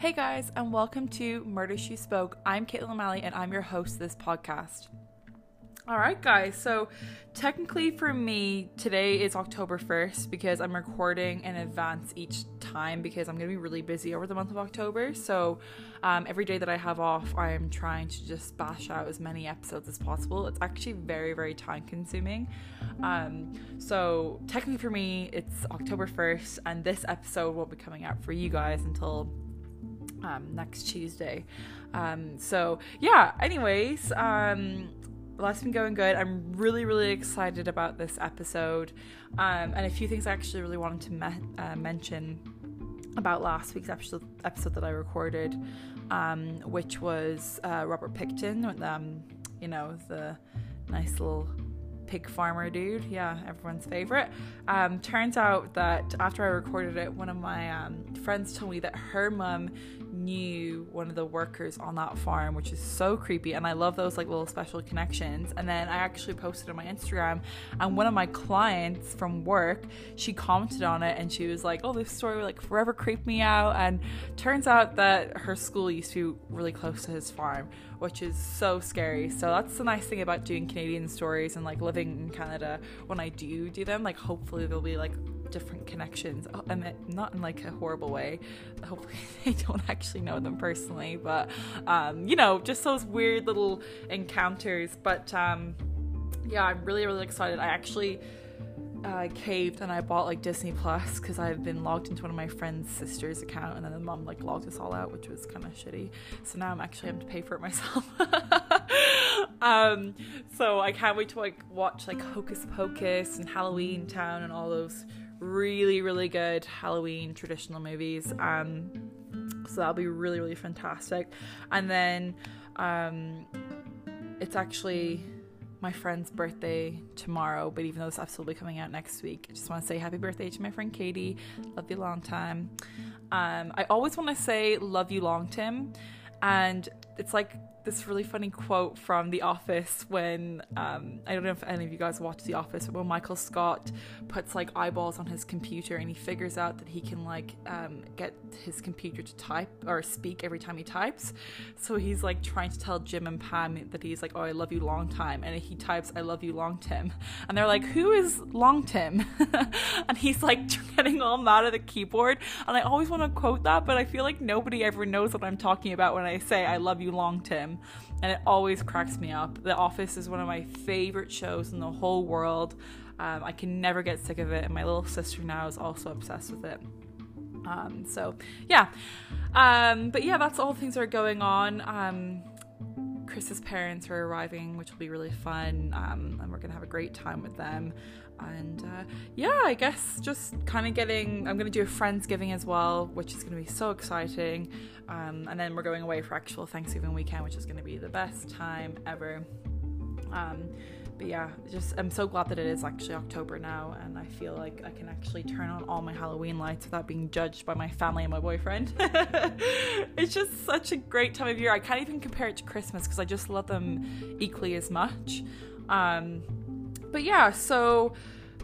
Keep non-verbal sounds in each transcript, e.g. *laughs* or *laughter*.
Hey guys, and welcome to Murder She Spoke. I'm Caitlin O'Malley, and I'm your host this podcast. All right, guys. So, technically, for me, today is October 1st because I'm recording in advance each time because I'm going to be really busy over the month of October. So, um, every day that I have off, I'm trying to just bash out as many episodes as possible. It's actually very, very time consuming. Um, so, technically, for me, it's October 1st, and this episode won't be coming out for you guys until um, next Tuesday. Um, so, yeah, anyways. Um, that's been going good. I'm really, really excited about this episode. Um, and a few things I actually really wanted to me- uh, mention about last week's episode, episode that I recorded, um, which was uh, Robert Pickton, um, you know, the nice little pig farmer dude. Yeah, everyone's favorite. Um, turns out that after I recorded it, one of my um, friends told me that her mum knew one of the workers on that farm, which is so creepy. And I love those like little special connections. And then I actually posted on my Instagram, and one of my clients from work, she commented on it and she was like, "Oh, this story like forever creeped me out." And turns out that her school used to be really close to his farm, which is so scary. So that's the nice thing about doing Canadian stories and like living in Canada. When I do do them, like hopefully they'll be like different connections oh, and not in like a horrible way hopefully *laughs* they don't actually know them personally but um, you know just those weird little encounters but um, yeah i'm really really excited i actually uh, caved and I bought like Disney Plus because I've been logged into one of my friend's sister's account and then the mom like logged us all out, which was kind of shitty. So now I'm actually having to pay for it *laughs* myself. um, so I can't wait to like watch like Hocus Pocus and Halloween Town and all those really really good Halloween traditional movies. Um, so that'll be really really fantastic. And then um, it's actually my friend's birthday tomorrow, but even though this episode will be coming out next week, I just want to say happy birthday to my friend Katie. Love you long time. Um, I always want to say love you long Tim, and it's like this really funny quote from The Office when um, I don't know if any of you guys watch The Office, but when Michael Scott puts like eyeballs on his computer and he figures out that he can like um, get his computer to type or speak every time he types. So he's like trying to tell Jim and Pam that he's like, "Oh, I love you long time," and he types, "I love you long Tim," and they're like, "Who is long Tim?" *laughs* and he's like *laughs* getting all mad at the keyboard. And I always want to quote that, but I feel like nobody ever knows what I'm talking about when I say "I love you long Tim." And it always cracks me up. The Office is one of my favorite shows in the whole world. Um, I can never get sick of it, and my little sister now is also obsessed with it. Um, so, yeah. Um, but yeah, that's all things that are going on. Um, Chris's parents are arriving, which will be really fun, um, and we're gonna have a great time with them and uh, yeah, I guess just kind of getting. I'm gonna do a friendsgiving as well, which is gonna be so exciting. Um, and then we're going away for actual Thanksgiving weekend, which is gonna be the best time ever. Um, but yeah, just I'm so glad that it is actually October now, and I feel like I can actually turn on all my Halloween lights without being judged by my family and my boyfriend. *laughs* it's just such a great time of year. I can't even compare it to Christmas because I just love them equally as much. Um, but yeah, so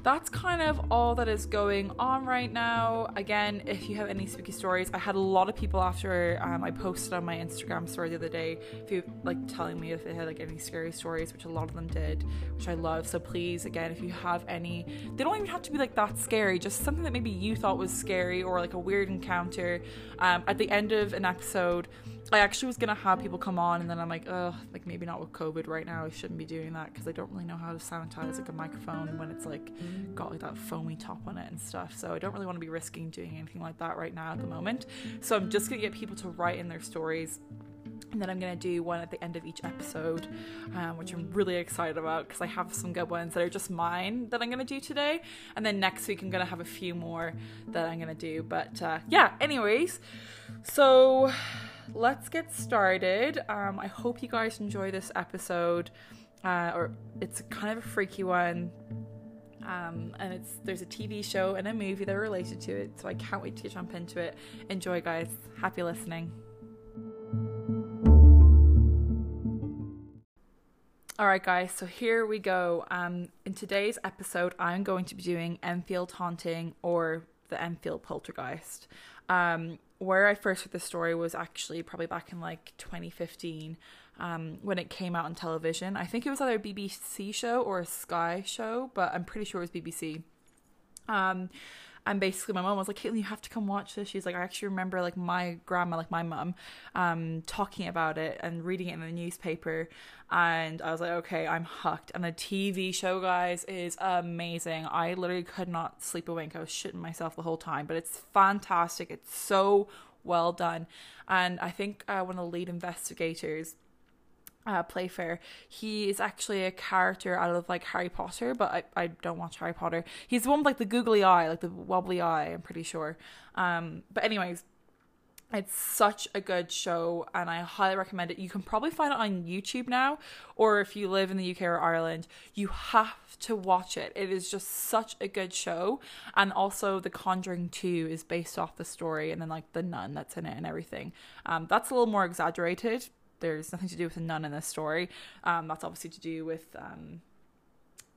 that's kind of all that is going on right now. Again, if you have any spooky stories, I had a lot of people after um, I posted on my Instagram story the other day, if you like telling me if they had like any scary stories, which a lot of them did, which I love. So please, again, if you have any, they don't even have to be like that scary, just something that maybe you thought was scary or like a weird encounter. Um, at the end of an episode, I actually was gonna have people come on, and then I'm like, oh, like maybe not with COVID right now. I shouldn't be doing that because I don't really know how to sanitize like a microphone when it's like got like that foamy top on it and stuff. So I don't really want to be risking doing anything like that right now at the moment. So I'm just gonna get people to write in their stories. And then I'm going to do one at the end of each episode, um, which I'm really excited about because I have some good ones that are just mine that I'm going to do today. And then next week, I'm going to have a few more that I'm going to do. But uh, yeah, anyways, so let's get started. Um, I hope you guys enjoy this episode. Uh, or it's kind of a freaky one. Um, and it's there's a TV show and a movie that are related to it, so I can't wait to jump into it. Enjoy, guys. Happy listening. All right, guys, so here we go. Um, in today's episode, I'm going to be doing Enfield Haunting or the Enfield Poltergeist. Um, where I first heard the story was actually probably back in like 2015 um, when it came out on television. I think it was either a BBC show or a Sky show, but I'm pretty sure it was BBC. Um, and basically my mom was like caitlin you have to come watch this. She's like i actually remember like my grandma like my mum um talking about it and reading it in the newspaper. And i was like okay i'm hooked. And the tv show guys is amazing. I literally could not sleep a wink. I was shitting myself the whole time but it's fantastic. It's so well done. And i think uh, one of the lead investigators uh, Playfair. He is actually a character out of like Harry Potter, but I, I don't watch Harry Potter. He's the one with like the googly eye, like the wobbly eye, I'm pretty sure. Um, but anyways, it's such a good show and I highly recommend it. You can probably find it on YouTube now, or if you live in the UK or Ireland, you have to watch it. It is just such a good show. And also The Conjuring 2 is based off the story and then like the nun that's in it and everything. Um, that's a little more exaggerated, there's nothing to do with a nun in this story. Um, that's obviously to do with, um,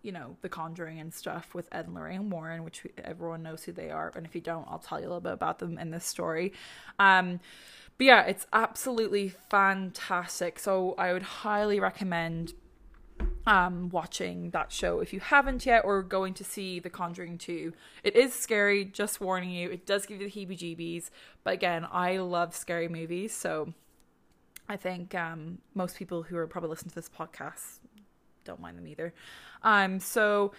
you know, The Conjuring and stuff with Ed and Lorraine Warren, which everyone knows who they are. And if you don't, I'll tell you a little bit about them in this story. Um, but yeah, it's absolutely fantastic. So I would highly recommend um watching that show if you haven't yet or going to see The Conjuring 2. It is scary, just warning you. It does give you the heebie-jeebies, but again, I love scary movies, so I think um, most people who are probably listening to this podcast don't mind them either. Um, so,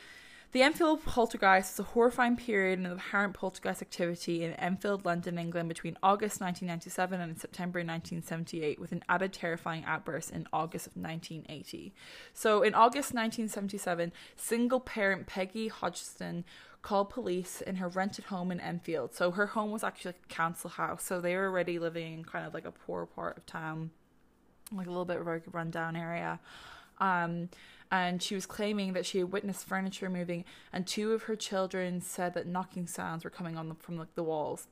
the Enfield poltergeist is a horrifying period of apparent poltergeist activity in Enfield, London, England between August 1997 and September 1978, with an added terrifying outburst in August of 1980. So, in August 1977, single parent Peggy Hodgson called police in her rented home in Enfield. So, her home was actually a council house, so they were already living in kind of like a poor part of town like a little bit of a rundown area. Um, and she was claiming that she had witnessed furniture moving, and two of her children said that knocking sounds were coming on the, from like the walls.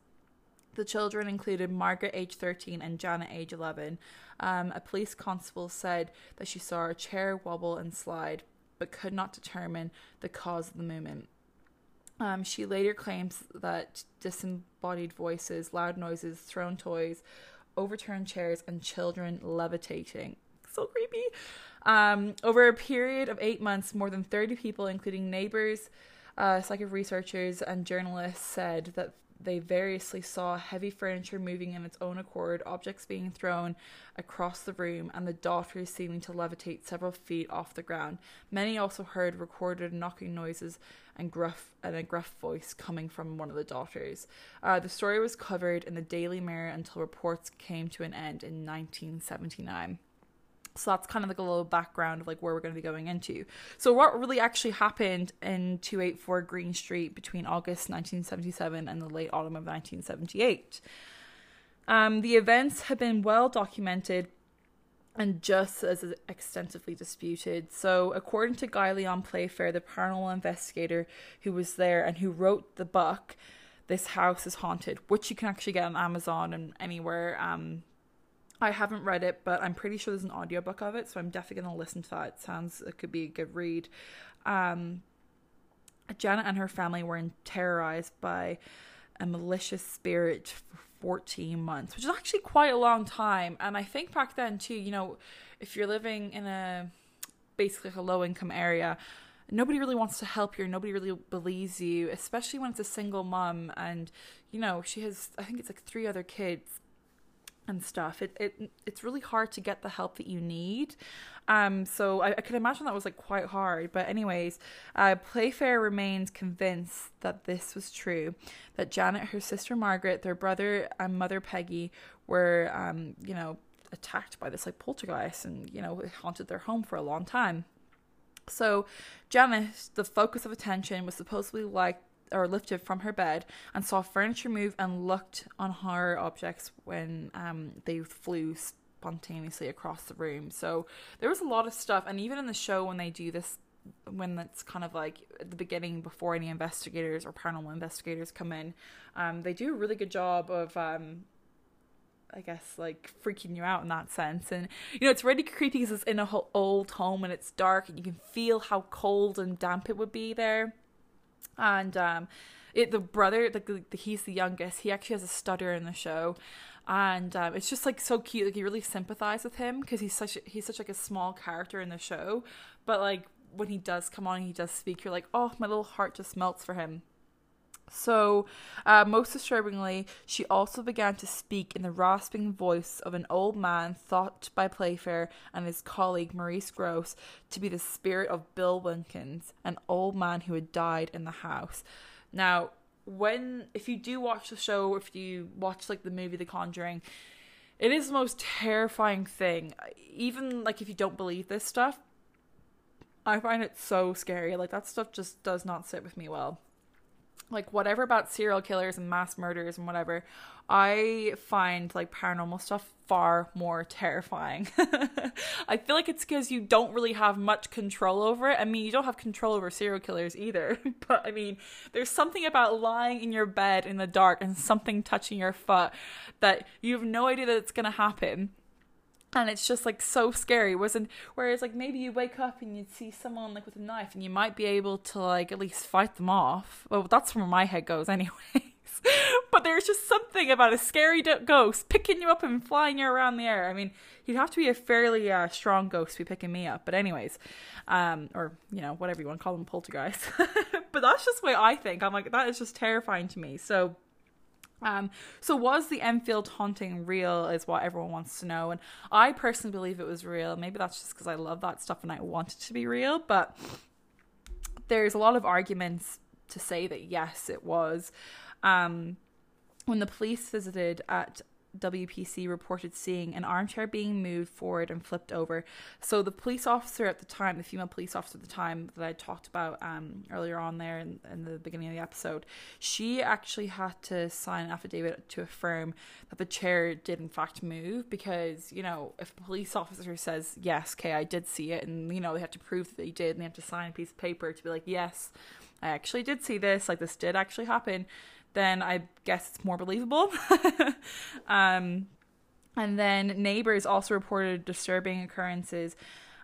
The children included Margaret, age 13, and Janet, age 11. Um, a police constable said that she saw a chair wobble and slide, but could not determine the cause of the movement. Um, she later claims that disembodied voices, loud noises, thrown toys, overturned chairs, and children levitating. So creepy. Um, over a period of eight months, more than 30 people, including neighbors, uh, psychic researchers, and journalists, said that they variously saw heavy furniture moving in its own accord, objects being thrown across the room, and the daughters seeming to levitate several feet off the ground. Many also heard recorded knocking noises and gruff and a gruff voice coming from one of the daughters. Uh, the story was covered in the Daily Mirror until reports came to an end in 1979. So that's kind of like a little background of like where we're going to be going into. So what really actually happened in 284 Green Street between August 1977 and the late autumn of 1978. Um, the events have been well documented and just as extensively disputed. So, according to Guy Leon Playfair, the paranormal investigator who was there and who wrote the book, this house is haunted, which you can actually get on Amazon and anywhere. Um, I haven't read it, but I'm pretty sure there's an audiobook of it, so I'm definitely going to listen to that. It sounds it could be a good read. Um, Janet and her family were terrorized by a malicious spirit for 14 months, which is actually quite a long time. And I think back then, too, you know, if you're living in a basically a low income area, nobody really wants to help you, nobody really believes you, especially when it's a single mom and, you know, she has, I think it's like three other kids and stuff. It it it's really hard to get the help that you need. Um, so I, I can imagine that was like quite hard. But anyways, uh, Playfair remains convinced that this was true. That Janet, her sister Margaret, their brother and mother Peggy were, um, you know, attacked by this like poltergeist, and you know, haunted their home for a long time. So, Janet, the focus of attention, was supposedly like or lifted from her bed and saw furniture move and looked on horror objects when um, they flew spontaneously across the room. So there was a lot of stuff, and even in the show when they do this, when it's kind of like at the beginning before any investigators or paranormal investigators come in, um, they do a really good job of. Um, I guess like freaking you out in that sense, and you know it's really creepy because it's in a old home and it's dark, and you can feel how cold and damp it would be there and um, it the brother the, the he's the youngest. He actually has a stutter in the show. And um, it's just like so cute. Like you really sympathize with him because he's such he's such like a small character in the show. But like when he does come on he does speak you're like oh my little heart just melts for him so, uh, most disturbingly, she also began to speak in the rasping voice of an old man thought by Playfair and his colleague Maurice Grosse to be the spirit of Bill Wilkins, an old man who had died in the house. Now, when if you do watch the show, if you watch like the movie The Conjuring, it is the most terrifying thing. Even like if you don't believe this stuff, I find it so scary. Like that stuff just does not sit with me well like whatever about serial killers and mass murders and whatever i find like paranormal stuff far more terrifying. *laughs* I feel like it's because you don't really have much control over it. I mean you don't have control over serial killers either *laughs* but i mean there's something about lying in your bed in the dark and something touching your foot that you have no idea that it's going to happen and it's just like so scary. Wasn't whereas like maybe you wake up and you'd see someone like with a knife and you might be able to like at least fight them off. Well that's where my head goes *laughs* anyways. But there's just something about a scary ghost picking you up and flying you around the air. I mean you'd have to be a fairly uh, strong ghost to be picking me up. But anyways um or you know whatever you want to call them poltergeist. *laughs* But that's just the way i think. I'm like that is just terrifying to me. So um, so was the Enfield haunting real is what everyone wants to know and I personally believe it was real. Maybe that's just because I love that stuff and I want it to be real, but there's a lot of arguments to say that yes, it was. Um, when the police visited at WPC reported seeing an armchair being moved forward and flipped over. So the police officer at the time, the female police officer at the time that I talked about um, earlier on there in, in the beginning of the episode, she actually had to sign an affidavit to affirm that the chair did in fact move because, you know, if a police officer says, yes, okay, I did see it, and, you know, they have to prove that they did, and they have to sign a piece of paper to be like, yes, I actually did see this, like this did actually happen then I guess it's more believable. *laughs* um, and then neighbors also reported disturbing occurrences.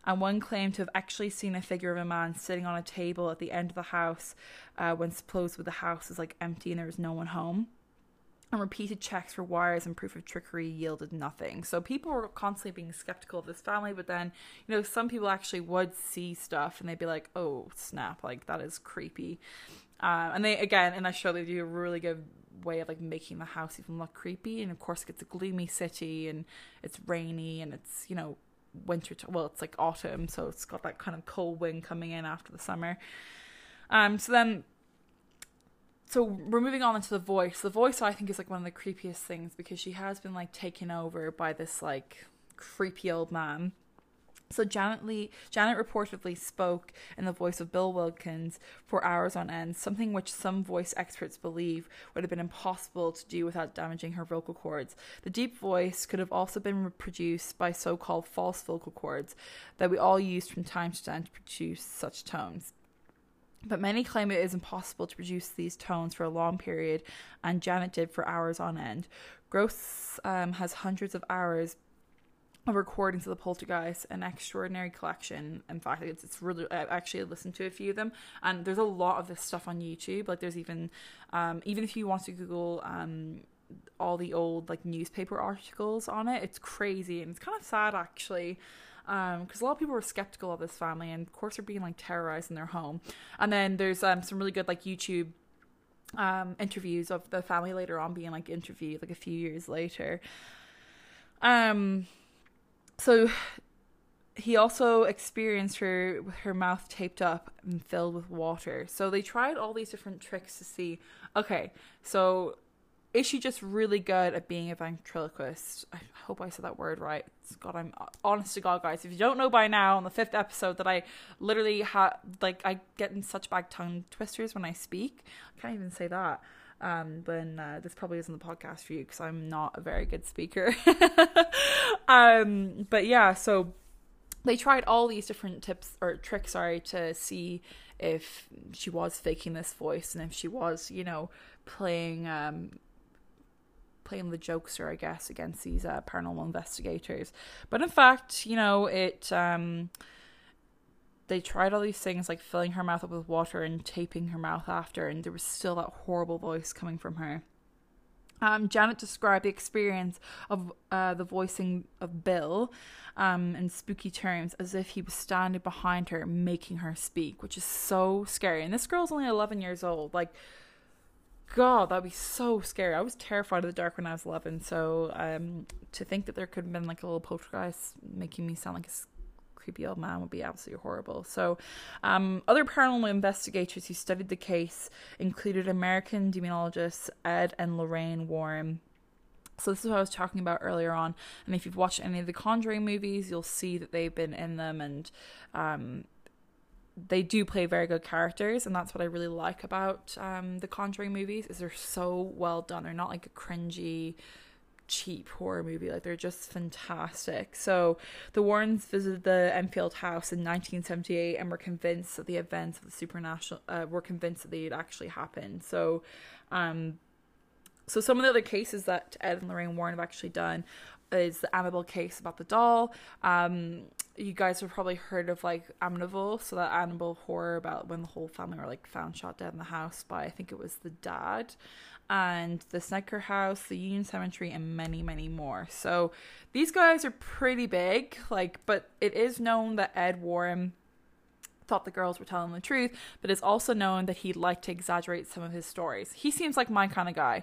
And one claimed to have actually seen a figure of a man sitting on a table at the end of the house uh, when supposed with the house was like empty and there was no one home. And repeated checks for wires and proof of trickery yielded nothing. So people were constantly being skeptical of this family, but then, you know, some people actually would see stuff and they'd be like, oh, snap, like that is creepy. Um, and they again in that show they do a really good way of like making the house even look creepy. And of course, it's a gloomy city and it's rainy and it's you know winter. T- well, it's like autumn, so it's got that kind of cold wind coming in after the summer. Um, so then. So we're moving on into the voice. The voice I think is like one of the creepiest things because she has been like taken over by this like creepy old man so Janet Lee, Janet reportedly spoke in the voice of Bill Wilkins for hours on end, something which some voice experts believe would have been impossible to do without damaging her vocal cords. The deep voice could have also been reproduced by so-called false vocal cords that we all use from time to time to produce such tones. But many claim it is impossible to produce these tones for a long period, and Janet did for hours on end. Grosse um, has hundreds of hours recordings of the poltergeist an extraordinary collection. In fact it's, it's really i actually listened to a few of them. And there's a lot of this stuff on youtube. Like there's even um, even if you want to google um, all the old like newspaper articles on it it's crazy. And it's kind of sad actually Um because um, a lot of people were skeptical of this family and of course they're being like terrorized in their home. And then there's um, some really good like youtube um, interviews of the family later on being like interviewed like a few years later. Um so he also experienced her with her mouth taped up and filled with water. So they tried all these different tricks to see, okay, so is she just really good at being a ventriloquist? I hope I said that word right. God, I'm honest to God, guys. If you don't know by now, on the fifth episode, that I literally had like I get in such bad tongue twisters when I speak. I can't even say that um, when uh, this probably isn't the podcast for you because I'm not a very good speaker. *laughs* um, but yeah, so they tried all these different tips or tricks, sorry, to see if she was faking this voice and if she was, you know, playing um, playing the jokester, I guess, against these uh, paranormal investigators. But in fact, you know, it um, they tried all these things like filling her mouth up with water and taping her mouth after, and there was still that horrible voice coming from her. Um, Janet described the experience of uh, the voicing of Bill um, in spooky terms as if he was standing behind her, making her speak, which is so scary. And this girl's only 11 years old. Like, God, that'd be so scary. I was terrified of the dark when I was 11. So um, to think that there could have been like a little poltergeist making me sound like a creepy old man would be absolutely horrible. So, um, other paranormal investigators who studied the case included American demonologists Ed and Lorraine Warren. So this is what I was talking about earlier on, and if you've watched any of the Conjuring movies, you'll see that they've been in them, and um, they do play very good characters, and that's what I really like about um, the Conjuring movies is they're so well done. They're not like a cringy cheap horror movie. Like they're just fantastic. So the Warrens visited the Enfield house in 1978 and were convinced that the events of the supernatural uh, were convinced that they had actually happened. So, um, so some of the other cases that Ed and Lorraine Warren have actually done is the Annabelle case about the doll. Um, you guys have probably heard of like Amityville, so that Annabelle horror about when the whole family were like found shot dead in the house by I think it was the dad and the Snedeker House, the Union Cemetery, and many, many more. So these guys are pretty big, like, but it is known that Ed Warren thought the girls were telling the truth, but it's also known that he liked to exaggerate some of his stories. He seems like my kind of guy.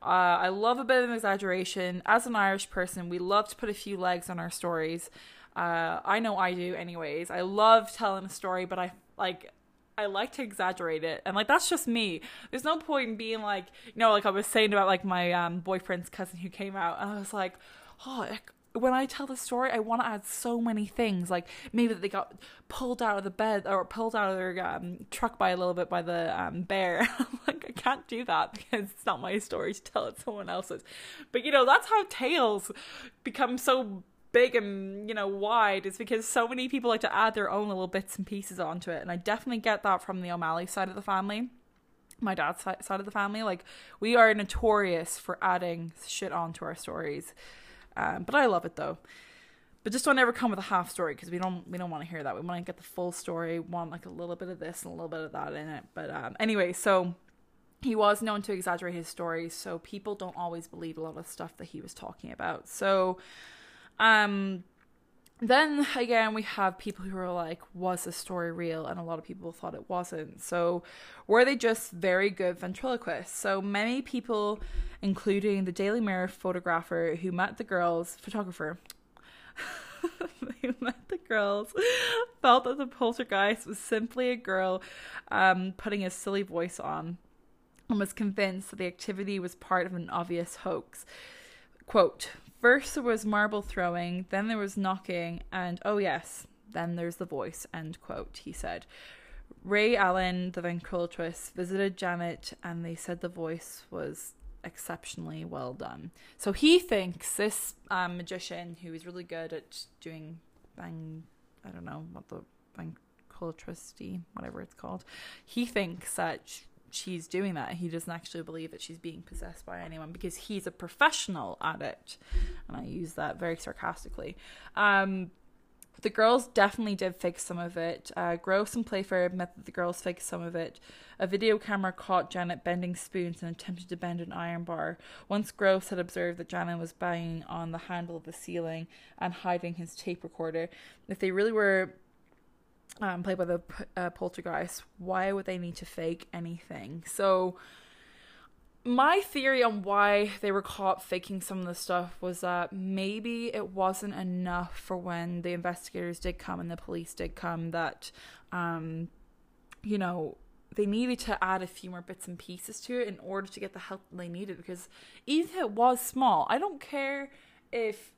Uh, I love a bit of exaggeration. As an Irish person, we love to put a few legs on our stories. Uh, I know I do, anyways. I love telling a story, but I like I like to exaggerate it. And like that's just me. There's no point in being like, you know, like I was saying about like my um boyfriend's cousin who came out and I was like, oh, when I tell the story, I want to add so many things. Like maybe that they got pulled out of the bed or pulled out of their um, truck by a little bit by the um, bear. *laughs* like I can't do that because it's not my story to tell; it's someone else's. But you know, that's how tales become so big and you know wide is because so many people like to add their own little bits and pieces onto it. And i definitely get that from the o'malley side of the family. My dad's side of the family like we are notorious for adding shit onto our stories. Um, but i love it though. But just don't ever come with a half story because we don't we don't want to hear that. We want to get the full story want like a little bit of this and a little bit of that in it. But um, anyway so he was known to exaggerate his stories so people don't always believe a lot of stuff that he was talking about. So um, then again, we have people who are like, was the story real? And a lot of people thought it wasn't. So, were they just very good ventriloquists? So, many people, including the Daily Mirror photographer who met the girls, photographer, *laughs* who met the girls, felt that the poltergeist was simply a girl um, putting a silly voice on and was convinced that the activity was part of an obvious hoax. Quote, First there was marble throwing, then there was knocking, and oh yes, then there's the voice, end quote, he said. Ray Alan, the ventriloquist, visited Janet and they said the voice was exceptionally well done. So he thinks this um, magician who is really good at doing bang, I don't know what the ventriloquisty, whatever it's called, he thinks that she's doing that. He doesn't actually believe that she's being possessed by anyone because he's a professional at it. And I use that very sarcastically. Um, the girls definitely did fake some of it. Uh, Grosse and Playfair admit that the girls faked some of it. A video camera caught Janet bending spoons and attempted to bend an iron bar. Once Grosse had observed that Janet was banging on the handle of the ceiling and hiding his tape recorder. If they really were um, played by the uh, poltergeist, why would they need to fake anything? So, my theory on why they were caught faking some of the stuff was that maybe it wasn't enough for when the investigators did come and the police did come that, um, you know, they needed to add a few more bits and pieces to it in order to get the help they needed. Because even if it was small, I don't care if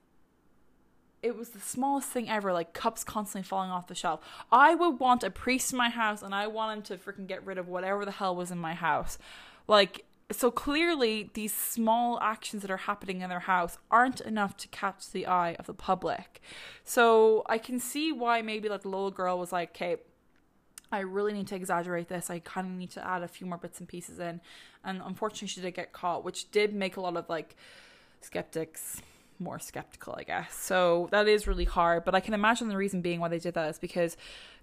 it was the smallest thing ever, like cups constantly falling off the shelf. I would want a priest in my house and I want him to freaking get rid of whatever the hell was in my house. Like, so clearly these small actions that are happening in their house aren't enough to catch the eye of the public. So I can see why maybe like the little girl was like, okay, I really need to exaggerate this. I kind of need to add a few more bits and pieces in. And unfortunately, she did get caught, which did make a lot of like skeptics more skeptical, I guess. So that is really hard. But I can imagine the reason being why they did that is because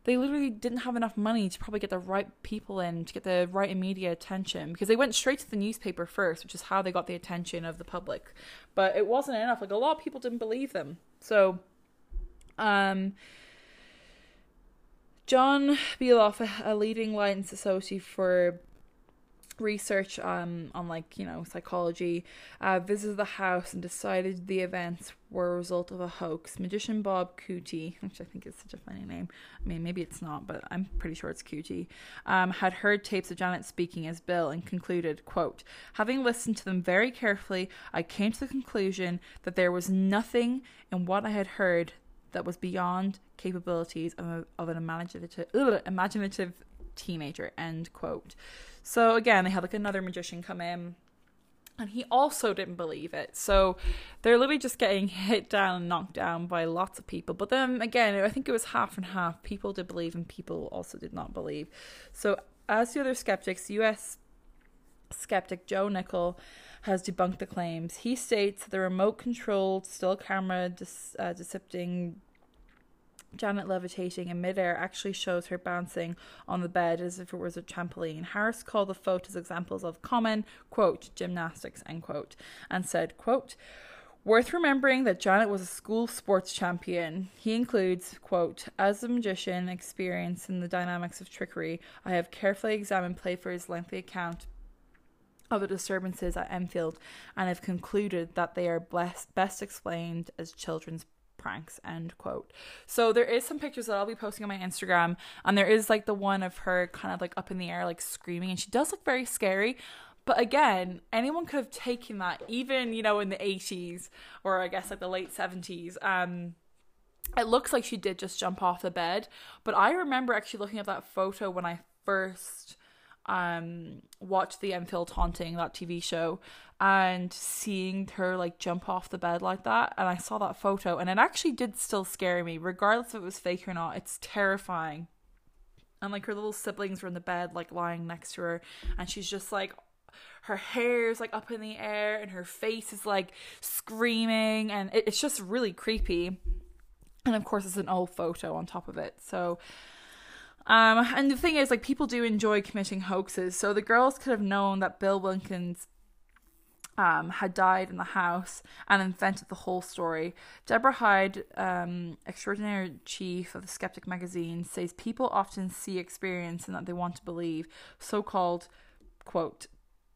they literally didn't have enough money to probably get the right people in to get the right media attention because they went straight to the newspaper first, which is how they got the attention of the public. But it wasn't enough. Like a lot of people didn't believe them. So, um, John Beloff, a leading Lions Society for research um, on like you know psychology uh, visited the house and decided the events were a result of a hoax. Magician bob Couttie which i think is such a funny name. I mean maybe it's not but i'm pretty sure it's Couttie um, had heard tapes of janet speaking as bill and concluded quote having listened to them very carefully i came to the conclusion that there was nothing in what i had heard that was beyond capabilities of, a, of an imaginative, ugh, imaginative teenager end quote so again, they had like another magician come in and he also didn't believe it. So they're literally just getting *laughs* hit down and knocked down by lots of people. But then again, I think it was half and half. People did believe and people also did not believe. So as the other skeptics, US skeptic Joe Nickell has debunked the claims. He states that the remote controlled still camera dis- uh, depicting Janet levitating in midair actually shows her bouncing on the bed as if it was a trampoline. Harris called the photos examples of common, quote, gymnastics, end quote, and said, quote, Worth remembering that Janet was a school sports champion. He includes, quote, As a magician experienced in the dynamics of trickery, I have carefully examined Playfair's lengthy account of the disturbances at Enfield and have concluded that they are best, best explained as children's pranks end quote. So there is some pictures that i'll be posting on my instagram and there is like the one of her kind of like up in the air like screaming and she does look very scary. But again anyone could have taken that even you know in the 80s or i guess like the late 70s um it looks like she did just jump off the bed. But i remember actually looking at that photo when i first um watched the Enfield Haunting that TV show and seeing her like jump off the bed like that and I saw that photo and it actually did still scare me regardless if it was fake or not. It's terrifying. And like her little siblings were in the bed like lying next to her and she's just like her hair is like up in the air and her face is like screaming and it, it's just really creepy. And of course it's an old photo on top of it so um, and the thing is, like, people do enjoy committing hoaxes. So the girls could have known that Bill Wilkins um, had died in the house and invented the whole story. Deborah Hyde, um, extraordinary chief of the Skeptic magazine, says people often see experience and that they want to believe. So called, quote,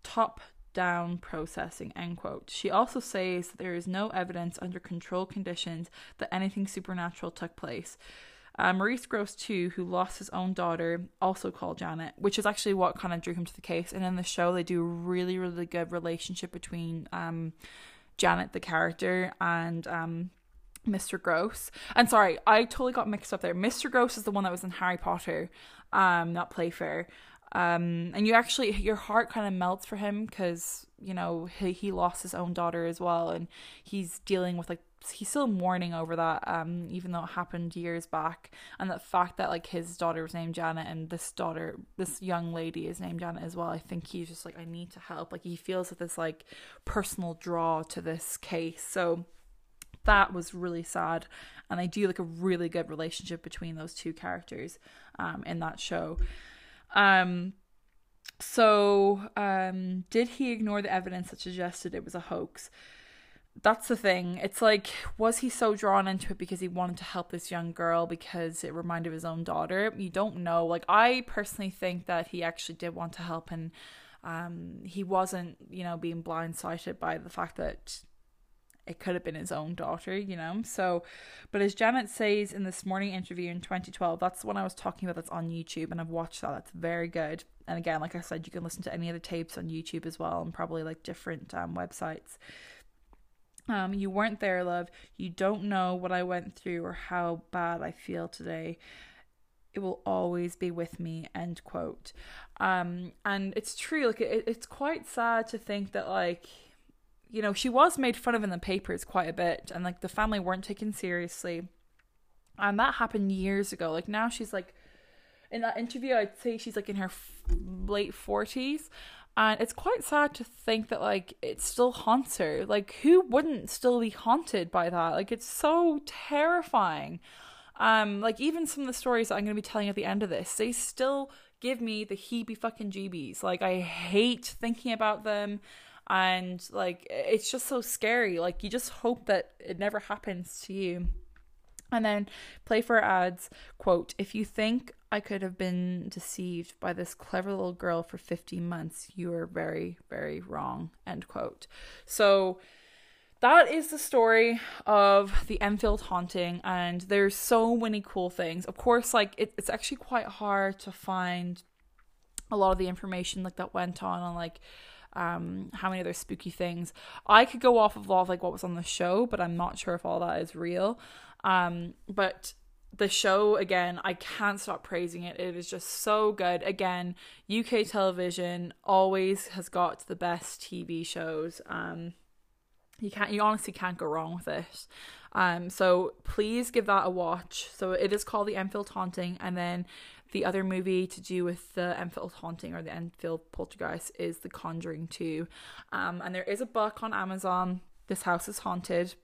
top down processing, end quote. She also says that there is no evidence under controlled conditions that anything supernatural took place. Uh, Maurice Grosse, too, who lost his own daughter, also called Janet, which is actually what kind of drew him to the case. And in the show, they do a really, really good relationship between um, Janet, the character, and um, Mr. Grosse. And sorry, I totally got mixed up there. Mr. Grosse is the one that was in Harry Potter, um, not Playfair. Um, and you actually, your heart kind of melts for him because, you know, he, he lost his own daughter as well. And he's dealing with like he's still mourning over that um even though it happened years back. And the fact that like his daughter was named Janet and this daughter this young lady is named Janet as well I think he's just like I need to help. Like he feels that this like personal draw to this case. So that was really sad. And I do like a really good relationship between those two characters um in that show. Um so um did he ignore the evidence that suggested it was a hoax that's the thing. It's like, was he so drawn into it because he wanted to help this young girl because it reminded his own daughter? You don't know. Like, I personally think that he actually did want to help and um, he wasn't, you know, being blindsided by the fact that it could have been his own daughter, you know? So, but as Janet says in this morning interview in 2012, that's the one I was talking about that's on YouTube and I've watched that. That's very good. And again, like I said, you can listen to any of the tapes on YouTube as well and probably like different um, websites. Um, you weren't there, love. You don't know what I went through or how bad I feel today. It will always be with me. End quote. Um, and it's true. Like it, it's quite sad to think that like, you know, she was made fun of in the papers quite a bit, and like the family weren't taken seriously. And that happened years ago. Like now she's like, in that interview, I'd say she's like in her f- late forties. And it's quite sad to think that like it still haunts her. Like who wouldn't still be haunted by that? Like it's so terrifying. Um, like even some of the stories that I'm gonna be telling at the end of this, they still give me the heebie fucking jeebies. Like I hate thinking about them and like it's just so scary like you just hope that it never happens to you and then Playfair adds quote if you think i could have been deceived by this clever little girl for 15 months you are very very wrong end quote so that is the story of the enfield haunting and there's so many cool things of course like it, it's actually quite hard to find a lot of the information like that went on on like um, how many other spooky things. I could go off of a lot of like what was on the show, but I'm not sure if all that is real. Um, but the show again, I can't stop praising it. It is just so good. Again, UK television always has got the best TV shows. Um, you can't, you honestly can't go wrong with it. Um, so please give that a watch. So it is called The Enfield Haunting, and then the other movie to do with the Enfield haunting or the Enfield poltergeist is The Conjuring 2. Um, and there is a book on Amazon, This House is Haunted,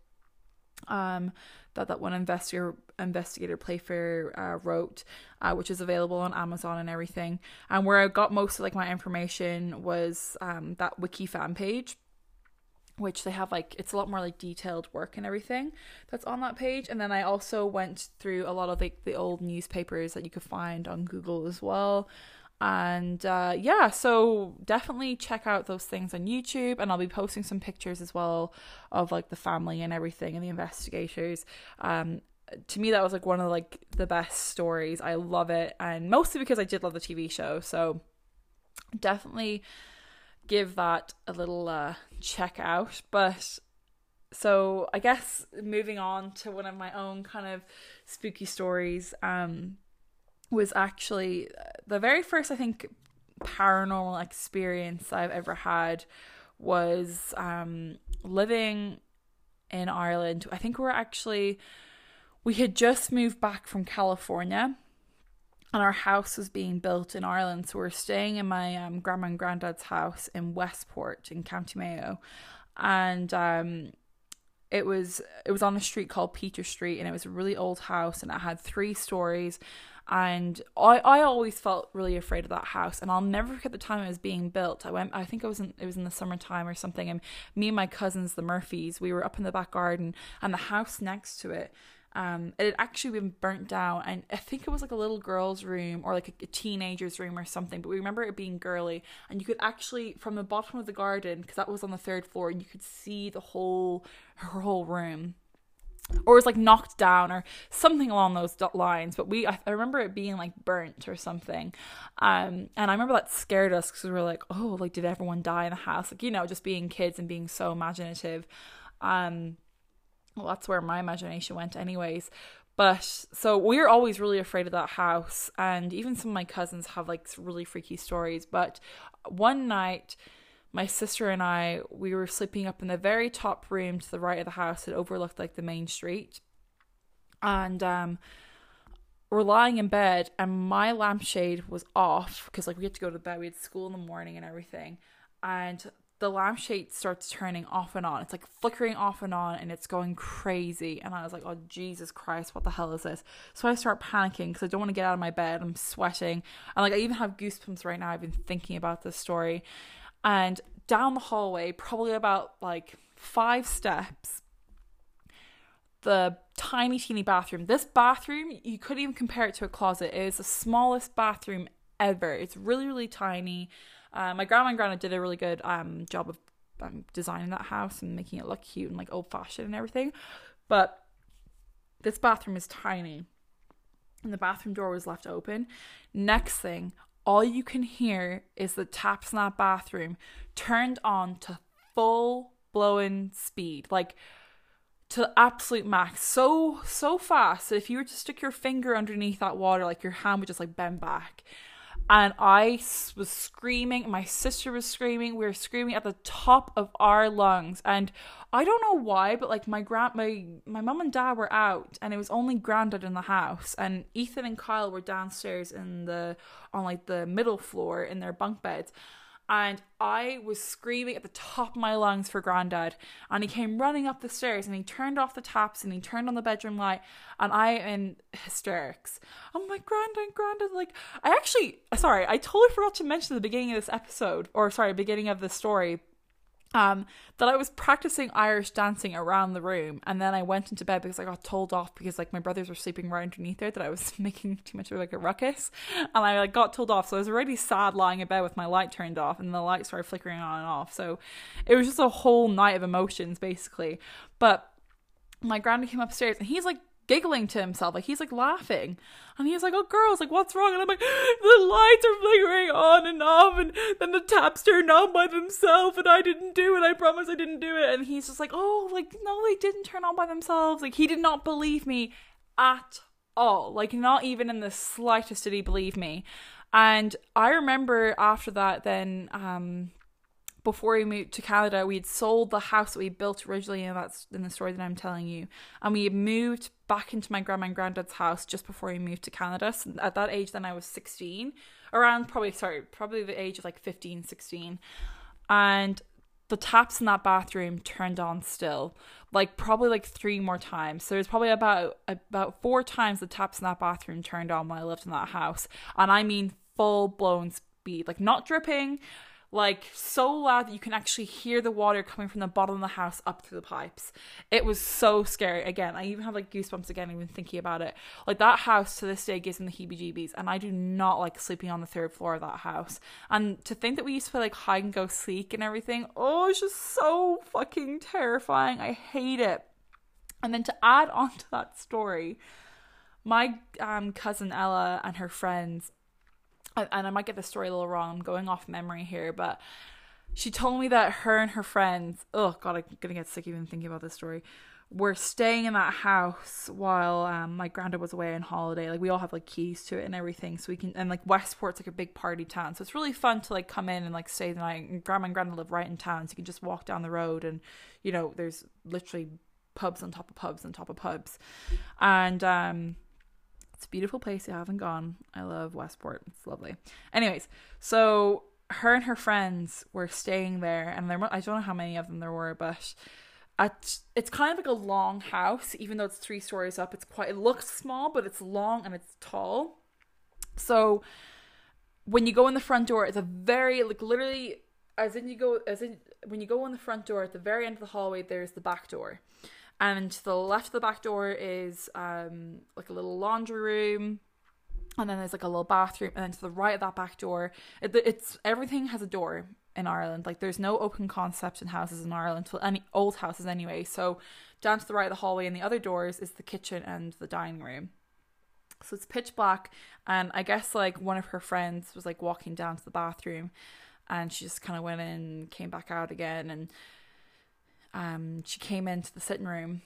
um, that that one investigator investigator Playfair uh, wrote, uh, which is available on Amazon and everything. And where I got most of like my information was um, that wiki fan page which they have like it's a lot more like detailed work and everything that's on that page and then i also went through a lot of like the old newspapers that you could find on google as well and uh, yeah so definitely check out those things on youtube and i'll be posting some pictures as well of like the family and everything and the investigators. Um to me that was like one of like the best stories. I love it and mostly because i did love the tv show. So definitely give that a little uh, check out. But so I guess moving on to one of my own kind of spooky stories um, was actually uh, the very first, I think, paranormal experience I've ever had was um, living in Ireland. I think we we're actually, we had just moved back from California and our house was being built in Ireland. So we are staying in my um, grandma and granddad's house in Westport in County Mayo, and um, it was it was on a street called Peter Street, and it was a really old house, and it had three stories. And I, I always felt really afraid of that house, and I'll never forget the time it was being built. I went, I think it was in, it was in the summertime or something, and me and my cousins, the Murphys, we were up in the back garden, and the house next to it um, it had actually been burnt down, and I think it was like a little girl's room or like a, a teenager's room or something. But we remember it being girly, and you could actually from the bottom of the garden because that was on the third floor, and you could see the whole her whole room or it was like knocked down or something along those lines but we I, remember it being like burnt or something um and i remember that scared us because we were like oh like did everyone die in the house like you know just being kids and being so imaginative um well, that's where my imagination went, anyways. But so we're always really afraid of that house, and even some of my cousins have like really freaky stories. But one night, my sister and I we were sleeping up in the very top room to the right of the house that overlooked like the main street, and um, we're lying in bed, and my lampshade was off because like we had to go to bed. We had school in the morning and everything, and the lampshade starts turning off and on. It's like flickering off and on and it's going crazy. And I was like, oh, Jesus Christ, what the hell is this? So I start panicking because I don't want to get out of my bed. I'm sweating. And like, I even have goosebumps right now. I've been thinking about this story. And down the hallway, probably about like five steps, the tiny, teeny bathroom. This bathroom, you couldn't even compare it to a closet. It is the smallest bathroom ever. It's really, really tiny. Uh, my grandma and grandma did a really good um, job of um, designing that house and making it look cute and like old fashioned and everything. But this bathroom is tiny, and the bathroom door was left open. Next thing, all you can hear is the taps in that bathroom turned on to full blowing speed, like to absolute max, so so fast that if you were to stick your finger underneath that water, like your hand would just like bend back and I was screaming. My sister was screaming. We were screaming at the top of our lungs, and I don't know why, but like my grand, my my mom and dad were out, and it was only granddad in the house, and Ethan and Kyle were downstairs in the on like the middle floor in their bunk beds, and I was screaming at the top of my lungs for granddad. And he came running up the stairs and he turned off the taps and he turned on the bedroom light. And I in hysterics. I'm like, granddad, granddad. Like, I actually, sorry, I totally forgot to mention the beginning of this episode, or sorry, beginning of the story um, that I was practicing Irish dancing around the room, and then I went into bed because I got told off because like my brothers were sleeping right underneath there that I was *laughs* making too much of like a ruckus, and I like got told off. So I was already sad lying in bed with my light turned off, and the light started flickering on and off. So it was just a whole night of emotions basically. But my granddad came upstairs and he's like giggling to himself, like he's like laughing. And he's like, Oh girls, like what's wrong? And I'm like, The lights are flickering on and off and then the taps turned on by themselves and I didn't do it. I promise I didn't do it. And he's just like, Oh, like no, they didn't turn on by themselves. Like he did not believe me at all. Like not even in the slightest did he believe me. And I remember after that then um before we moved to Canada, we had sold the house that we built originally, and that's in the story that I'm telling you. And we had moved back into my grandma and granddad's house just before we moved to Canada. So at that age, then I was 16, around probably, sorry, probably the age of like 15, 16. And the taps in that bathroom turned on still like probably like three more times so there's probably about about four times the taps in that bathroom turned on when i lived in that house and i mean full blown speed like not dripping like so loud that you can actually hear the water coming from the bottom of the house up through the pipes. It was so scary. Again, I even have like goosebumps again, even thinking about it. Like that house to this day gives me the heebie jeebies, and I do not like sleeping on the third floor of that house. And to think that we used to play like hide and go seek and everything, oh, it's just so fucking terrifying. I hate it. And then to add on to that story, my um, cousin Ella and her friends and I might get the story a little wrong. I'm going off memory here, but she told me that her and her friends, oh god, I'm gonna get sick even thinking about this story, were staying in that house while um, my granddad was away on holiday. Like we all have like keys to it and everything, so we can. And like Westport's like a big party town, so it's really fun to like come in and like stay the night. And grandma and granddad live right in town, so you can just walk down the road, and you know there's literally pubs on top of pubs on top of pubs, and um it's a beautiful place. You haven't gone. I love Westport. It's lovely. Anyways, so her and her friends were staying there, and there I don't know how many of them there were, but at it's kind of like a long house, even though it's three stories up. It's quite it looks small, but it's long and it's tall. So when you go in the front door, it's a very like literally as in you go as in when you go in the front door at the very end of the hallway, there's the back door and to the left of the back door is um like a little laundry room and then there's like a little bathroom and then to the right of that back door it, it's everything has a door in Ireland. Like there's no open concept in houses in Ireland well, any old houses anyway. So down to the right of the hallway and the other doors is the kitchen and the dining room. So it's pitch black and I guess like one of her friends was like walking down to the bathroom and she just kind of went in came back out again and um, she came into the sitting room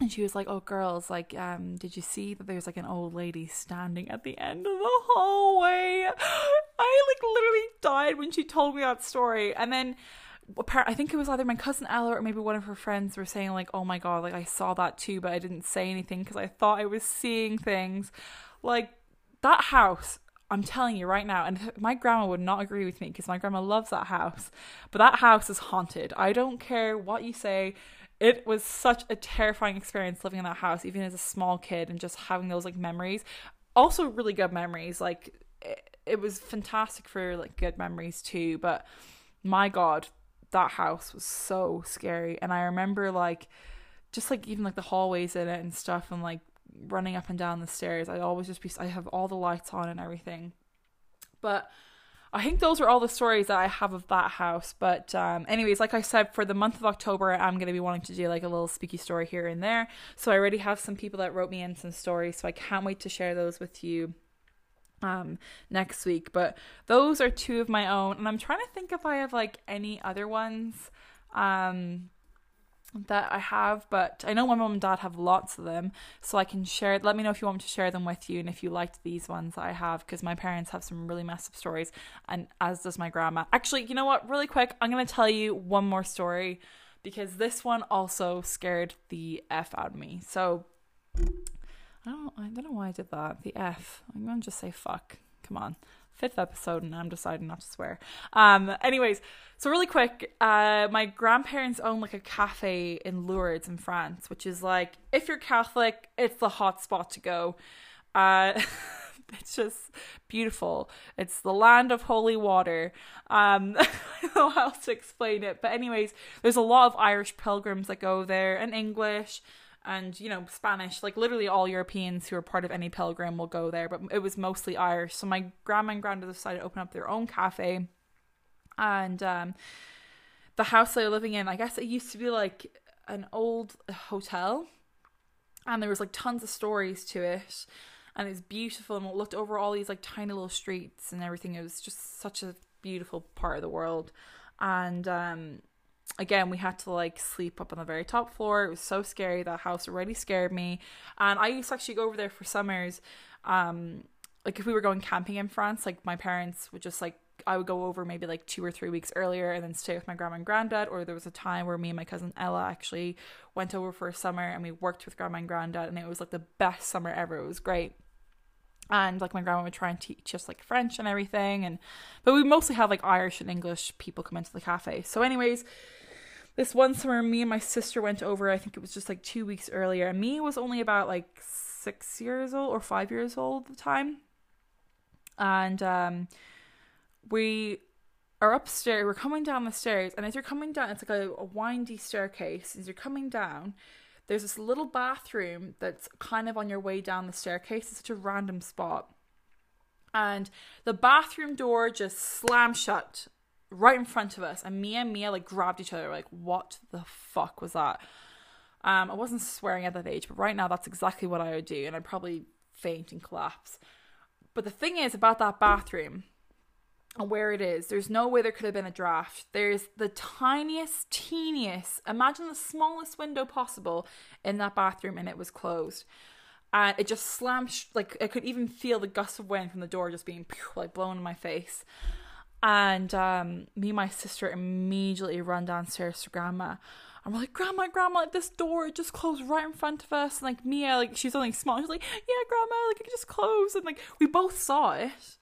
and she was like, "Oh, girls, like, um, did you see that there's like an old lady standing at the end of the hallway?" *gasps* I like literally died when she told me that story, and then I think it was either my cousin Ella or maybe one of her friends were saying like, "Oh my god, like I saw that too, but I didn't say anything because I thought I was seeing things." Like that house I'm telling you right now, and *laughs* my grandma would not agree with me because my grandma loves that house, but that house is haunted. I don't care what you say. It was such a terrifying experience living in that house, even as a small kid, and just having those like memories. Also, really good memories. Like, it, it was fantastic for like good memories too. But my God, that house was so scary. And I remember like, just like even like the hallways in it and stuff, and like running up and down the stairs. I always just be I have all the lights on and everything. But I think those are all the stories that I have of that house. But um, anyways, like I said, for the month of October, I'm gonna be wanting to do like a little spooky story here and there. So I already have some people that wrote me in some stories, so I can't wait to share those with you um next week. But those are two of my own, and I'm trying to think if I have like any other ones. Um that I have, but I know my mom and dad have lots of them, so I can share. Let me know if you want me to share them with you, and if you liked these ones that I have, because my parents have some really messed up stories, and as does my grandma. Actually, you know what? Really quick, I'm gonna tell you one more story, because this one also scared the f out of me. So I don't, I don't know why I did that. The f. I'm gonna just say fuck. Come on, fifth episode and I'm deciding not to swear. Um, anyways, so really quick, uh, my grandparents own like a cafe in Lourdes in France, which is like if you're Catholic, it's the hot spot to go. Uh, *laughs* it's just beautiful. It's the land of holy water. Um, *laughs* I don't know how to explain it, but anyways, there's a lot of Irish pilgrims that go there and English and you know Spanish. Like literally all Europeans who are part of any pilgrim will go there, but it was mostly Irish. So my grandma and granddad decided to open up their own cafe, and um, the house they were living in, I guess it used to be like an old hotel, and there was like tons of stories to it. And it's beautiful, and it looked over all these like tiny little streets and everything. It was just such a beautiful part of the world, and um, again we had to like sleep up on the very top floor. It was so scary. That house already scared me. And i used to actually go over there for summers um like if we were going camping in france like my parents would just like i would go over maybe like two or three weeks earlier and then stay with my grandma and granddad. Or there was a time where me and my cousin ella actually went over for a summer and we worked with grandma and granddad and it was like the best summer ever. It was great and like my grandma would try and teach us like French and everything and but we mostly have like Irish and English people come into the cafe. So anyways, this one summer me and my sister went over, I think it was just like 2 weeks earlier and me was only about like 6 years old or 5 years old at the time. And um we are upstairs, we're coming down the stairs and as you're coming down it's like a, a windy staircase. As you're coming down there's this little bathroom that's kind of on your way down the staircase. It's such a random spot. And the bathroom door just slammed shut right in front of us. And me and Mia like grabbed each other, like, what the fuck was that? Um, I wasn't swearing at that age, but right now that's exactly what I would do, and I'd probably faint and collapse. But the thing is about that bathroom, where it is. There's no way there could have been a draft. There's the tiniest, teeniest, imagine the smallest window possible in that bathroom, and it was closed. And it just slammed, like, I could even feel the gust of wind from the door just being like blown in my face. And um, me and my sister immediately run downstairs to grandma. And we're like, Grandma, Grandma, like, this door just closed right in front of us. And like Mia, like she's only small. She's like, Yeah, Grandma, like it just closed. And like we both saw it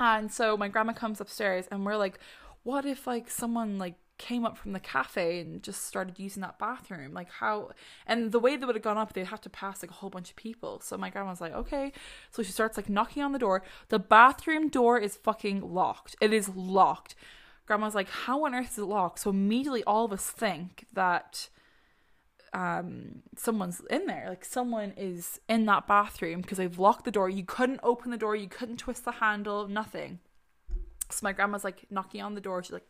and so my grandma comes upstairs and we're like, what if like someone like came up from the cafe and just started using that bathroom? Like how and the way they would have gone up, they'd have to pass like a whole bunch of people. So my grandma's like, okay. So she starts like knocking on the door. The bathroom door is fucking locked. It is locked. Grandma's like, how on earth is it locked? So immediately all of us think that um someone's in there. Like someone is in that bathroom because they've locked the door. You couldn't open the door. You couldn't twist the handle. Nothing. So my grandma's like knocking on the door. She's like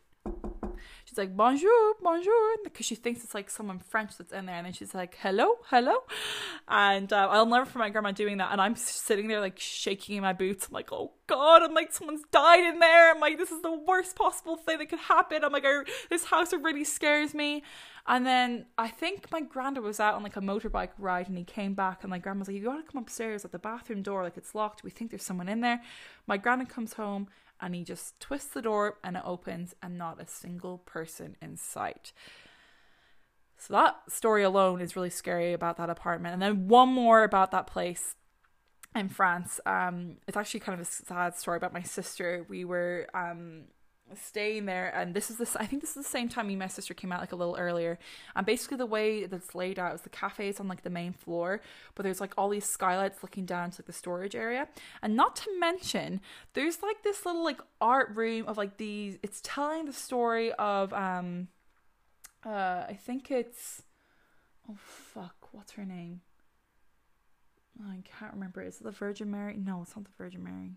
she's like bonjour bonjour because she thinks it's like someone french that's in there. And then she's like hello hello. And uh, i'll never forget my grandma doing that. And i'm sitting there like shaking in my boots. I'm like oh god i'm like someone's died in there. I'm like this is the worst possible thing that could happen. I'm like I, this house really scares me and then I think my granddad was out on like a motorbike ride and he came back and my grandma's like, You gotta come upstairs at the bathroom door, like it's locked. We think there's someone in there. My granddad comes home and he just twists the door and it opens and not a single person in sight. So that story alone is really scary about that apartment. And then one more about that place in France. Um, it's actually kind of a sad story about my sister. We were um staying there and this is this I think this is the same time me and my sister came out like a little earlier. And basically the way that's laid out is the cafe is on like the main floor but there's like all these skylights looking down to like the storage area. And not to mention there's like this little like art room of like these it's telling the story of um uh I think it's oh fuck what's her name? I can't remember. Is it the Virgin Mary? No it's not the Virgin Mary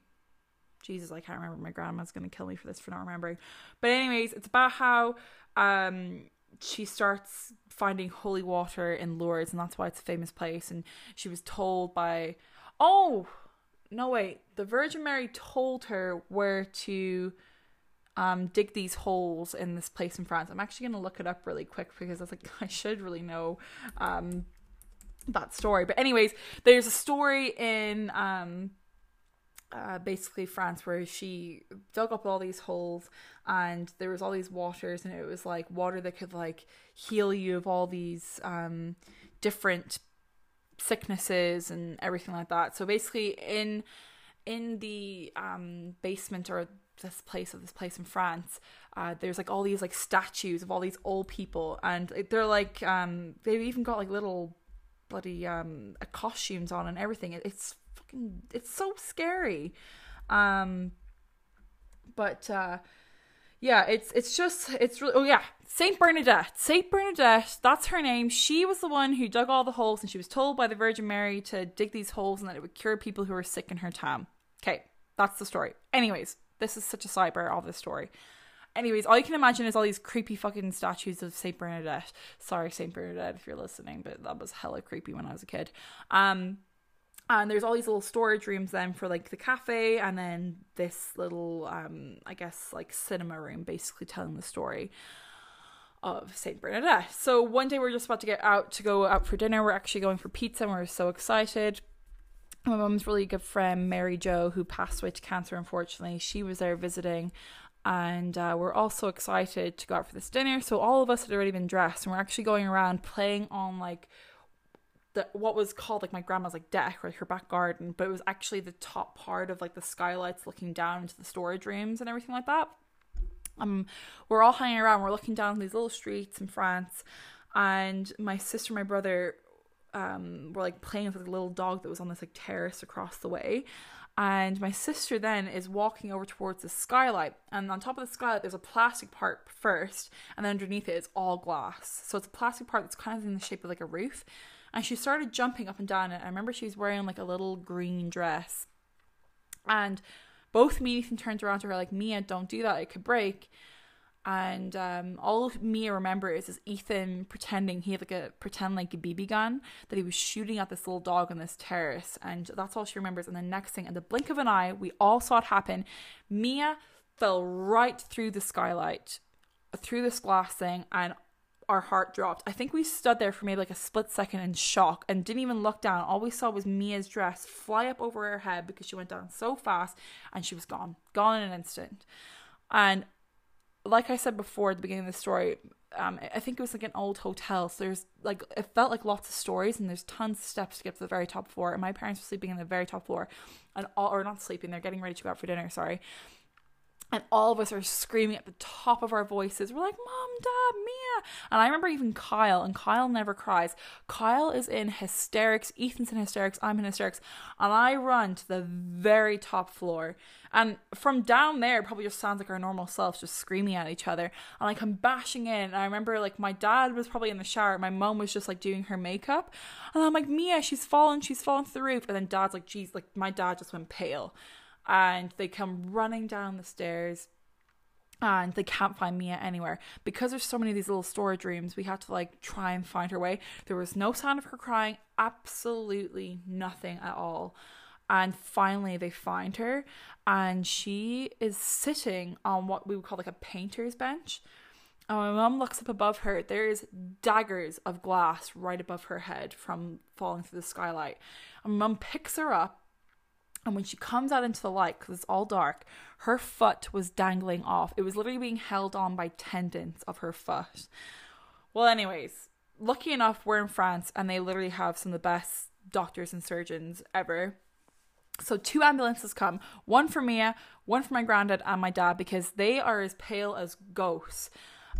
Jesus, I can't remember. My grandma's gonna kill me for this for not remembering. But anyways, it's about how um she starts finding holy water in Lourdes, and that's why it's a famous place. And she was told by oh no wait, the Virgin Mary told her where to um dig these holes in this place in France. I'm actually gonna look it up really quick because I was like *laughs* I should really know um that story. But anyways, there's a story in um uh, basically France where she dug up all these holes and there was all these waters and it was like water that could like heal you of all these um different sicknesses and everything like that. So basically in in the um, basement or this place of this place in France, uh, there's like all these like statues of all these old people, and they're like um, they've even got like little bloody um, costumes on and everything. It's fucking it's so scary. Um, but uh, yeah, it's it's just it's really oh yeah, Saint Bernadette. Saint Bernadette, that's her name. She was the one who dug all the holes, and she was told by the Virgin Mary to dig these holes, and that it would cure people who were sick in her town. Okay, that's the story. Anyways, this is such a sidebar of the story. Anyways, all you can imagine is all these creepy fucking statues of Saint Bernadette. Sorry, Saint Bernadette, if you're listening, but that was hella creepy when I was a kid. Um, and there's all these little storage rooms then for like the cafe and then this little um i guess like cinema room basically telling the story of saint bernadette. So one day we're just about to get out to go out for dinner. We're actually going for pizza and we're so excited. My mom's really good friend mary jo who passed away to cancer unfortunately. She was there visiting. And uh, we're also excited to go out for this dinner. So all of us had already been dressed and we're actually going around playing on like the what was called like my grandma's like deck or like her back garden, but it was actually the top part of like the skylights looking down into the storage rooms and everything like that. Um, we're all hanging around. We're looking down these little streets in France, and my sister, and my brother, um, were like playing with a little dog that was on this like terrace across the way. And my sister then is walking over towards the skylight, and on top of the skylight, there's a plastic part first, and then underneath it is all glass. So it's a plastic part that's kind of in the shape of like a roof and she started jumping up and down it. I remember she was wearing like a little green dress. And both me and Ethan turned around to her like, Mia, don't do that, it could break. And um, all Mia remembers is Ethan pretending he had like a pretend like a BB gun that he was shooting at this little dog on this terrace, and that's all she remembers. And the next thing, in the blink of an eye, we all saw it happen. Mia fell right through the skylight, through this glass thing, and our heart dropped. I think we stood there for maybe like a split second in shock and didn't even look down. All we saw was Mia's dress fly up over her head because she went down so fast and she was gone, gone in an instant. And like I said before at the beginning of the story, um, I think it was like an old hotel. So there's like it felt like lots of stories, and there's tons of steps to get to the very top floor. And my parents were sleeping in the very top floor, and all or not sleeping, they're getting ready to go out for dinner. Sorry, and all of us are screaming at the top of our voices. We're like, Mom, Dad, Mia. And I remember even Kyle, and Kyle never cries. Kyle is in hysterics. Ethan's in hysterics. I'm in hysterics. And I run to the very top floor. And from down there, probably just sounds like our normal selves just screaming at each other. And I come bashing in. And I remember, like, my dad was probably in the shower. My mom was just, like, doing her makeup. And I'm like, Mia, she's fallen. She's fallen to the roof. And then dad's like, geez, like, my dad just went pale and they come running down the stairs and they can't find Mia anywhere because there's so many of these little storage rooms. We had to like try and find her way. There was no sound of her crying, absolutely nothing at all. And finally, they find her, and she is sitting on what we would call like a painter's bench. And my mum looks up above her. There is daggers of glass right above her head from falling through the skylight. And my mum picks her up and when she comes out into the light, because it's all dark, her foot was dangling off. It was literally being held on by tendons of her foot. Well, anyways, lucky enough, we're in France and they literally have some of the best doctors and surgeons ever. So, two ambulances come one for Mia, one for my granddad and my dad because they are as pale as ghosts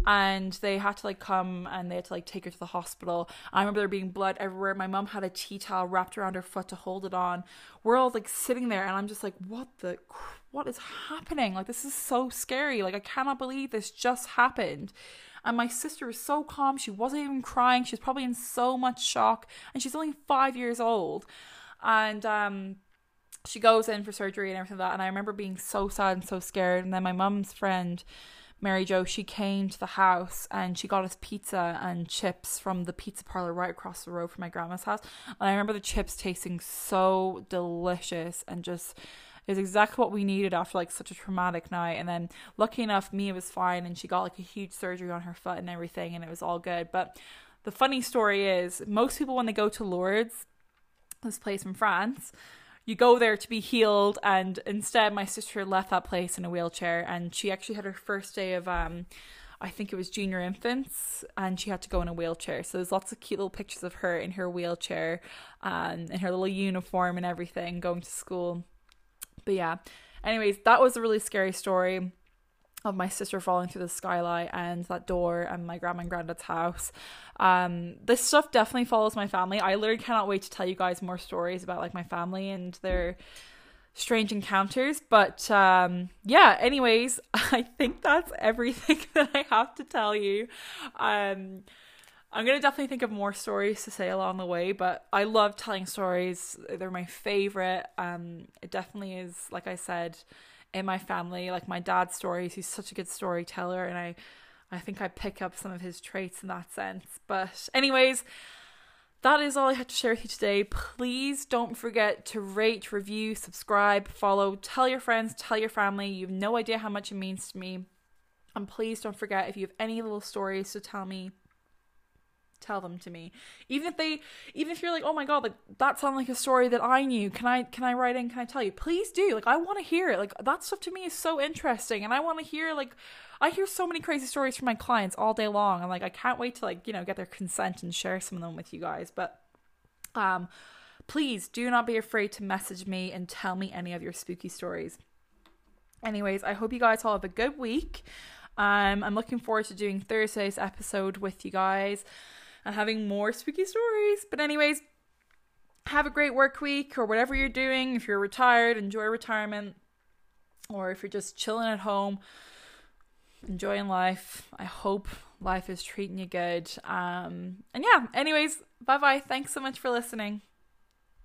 and they had to like come and they had to like take her to the hospital. I remember there being blood everywhere. My mom had a tea towel wrapped around her foot to hold it on. We're all like sitting there, and I'm just like, what the, what is happening? Like this is so scary. Like I cannot believe this just happened. And my sister was so calm. She wasn't even crying. She was probably in so much shock, and she's only five years old. And um, she goes in for surgery and everything like that. And I remember being so sad and so scared. And then my mum's friend Mary Jo, she came to the house and she got us pizza and chips from the pizza parlor right across the road from my grandma's house. And I remember the chips tasting so delicious and just is exactly what we needed after like such a traumatic night. And then lucky enough, Mia was fine and she got like a huge surgery on her foot and everything and it was all good. But the funny story is most people when they go to Lourdes, this place in France, you go there to be healed and instead my sister left that place in a wheelchair and she actually had her first day of um I think it was junior infants, and she had to go in a wheelchair. So there's lots of cute little pictures of her in her wheelchair, and um, in her little uniform and everything, going to school. But yeah, anyways, that was a really scary story of my sister falling through the skylight and that door and my grandma and granddad's house. Um, this stuff definitely follows my family. I literally cannot wait to tell you guys more stories about like my family and their strange encounters. But um, yeah, anyways, *laughs* I think that's everything *laughs* that I have to tell you. Um, I'm gonna definitely think of more stories to say along the way, but I love telling stories. They're my favorite. Um, it definitely is, like I said, in my family. Like my dad's stories, he's such a good storyteller, and I, I think I pick up some of his traits in that sense. But anyways, that is all I had to share with you today. Please don't forget to rate, review, subscribe, follow, tell your friends, tell your family. You have no idea how much it means to me. And please don't forget if you have any little stories to tell me tell them to me. Even if they even if you're like oh my god like that sounds like a story that i knew. Can i can i write in? Can i tell you? Please do. Like i want to hear it. Like that stuff to me is so interesting. And i want to hear like i hear so many crazy stories from my clients all day long. And like i can't wait to like you know get their consent and share some of them with you guys. But um please do not be afraid to message me and tell me any of your spooky stories. Anyways i hope you guys all have a good week. Um, I'm looking forward to doing Thursday's episode with you guys and having more spooky stories. But, anyways, have a great work week or whatever you're doing. If you're retired, enjoy retirement. Or if you're just chilling at home, enjoying life. I hope life is treating you good. Um, and yeah, anyways, bye bye. Thanks so much for listening.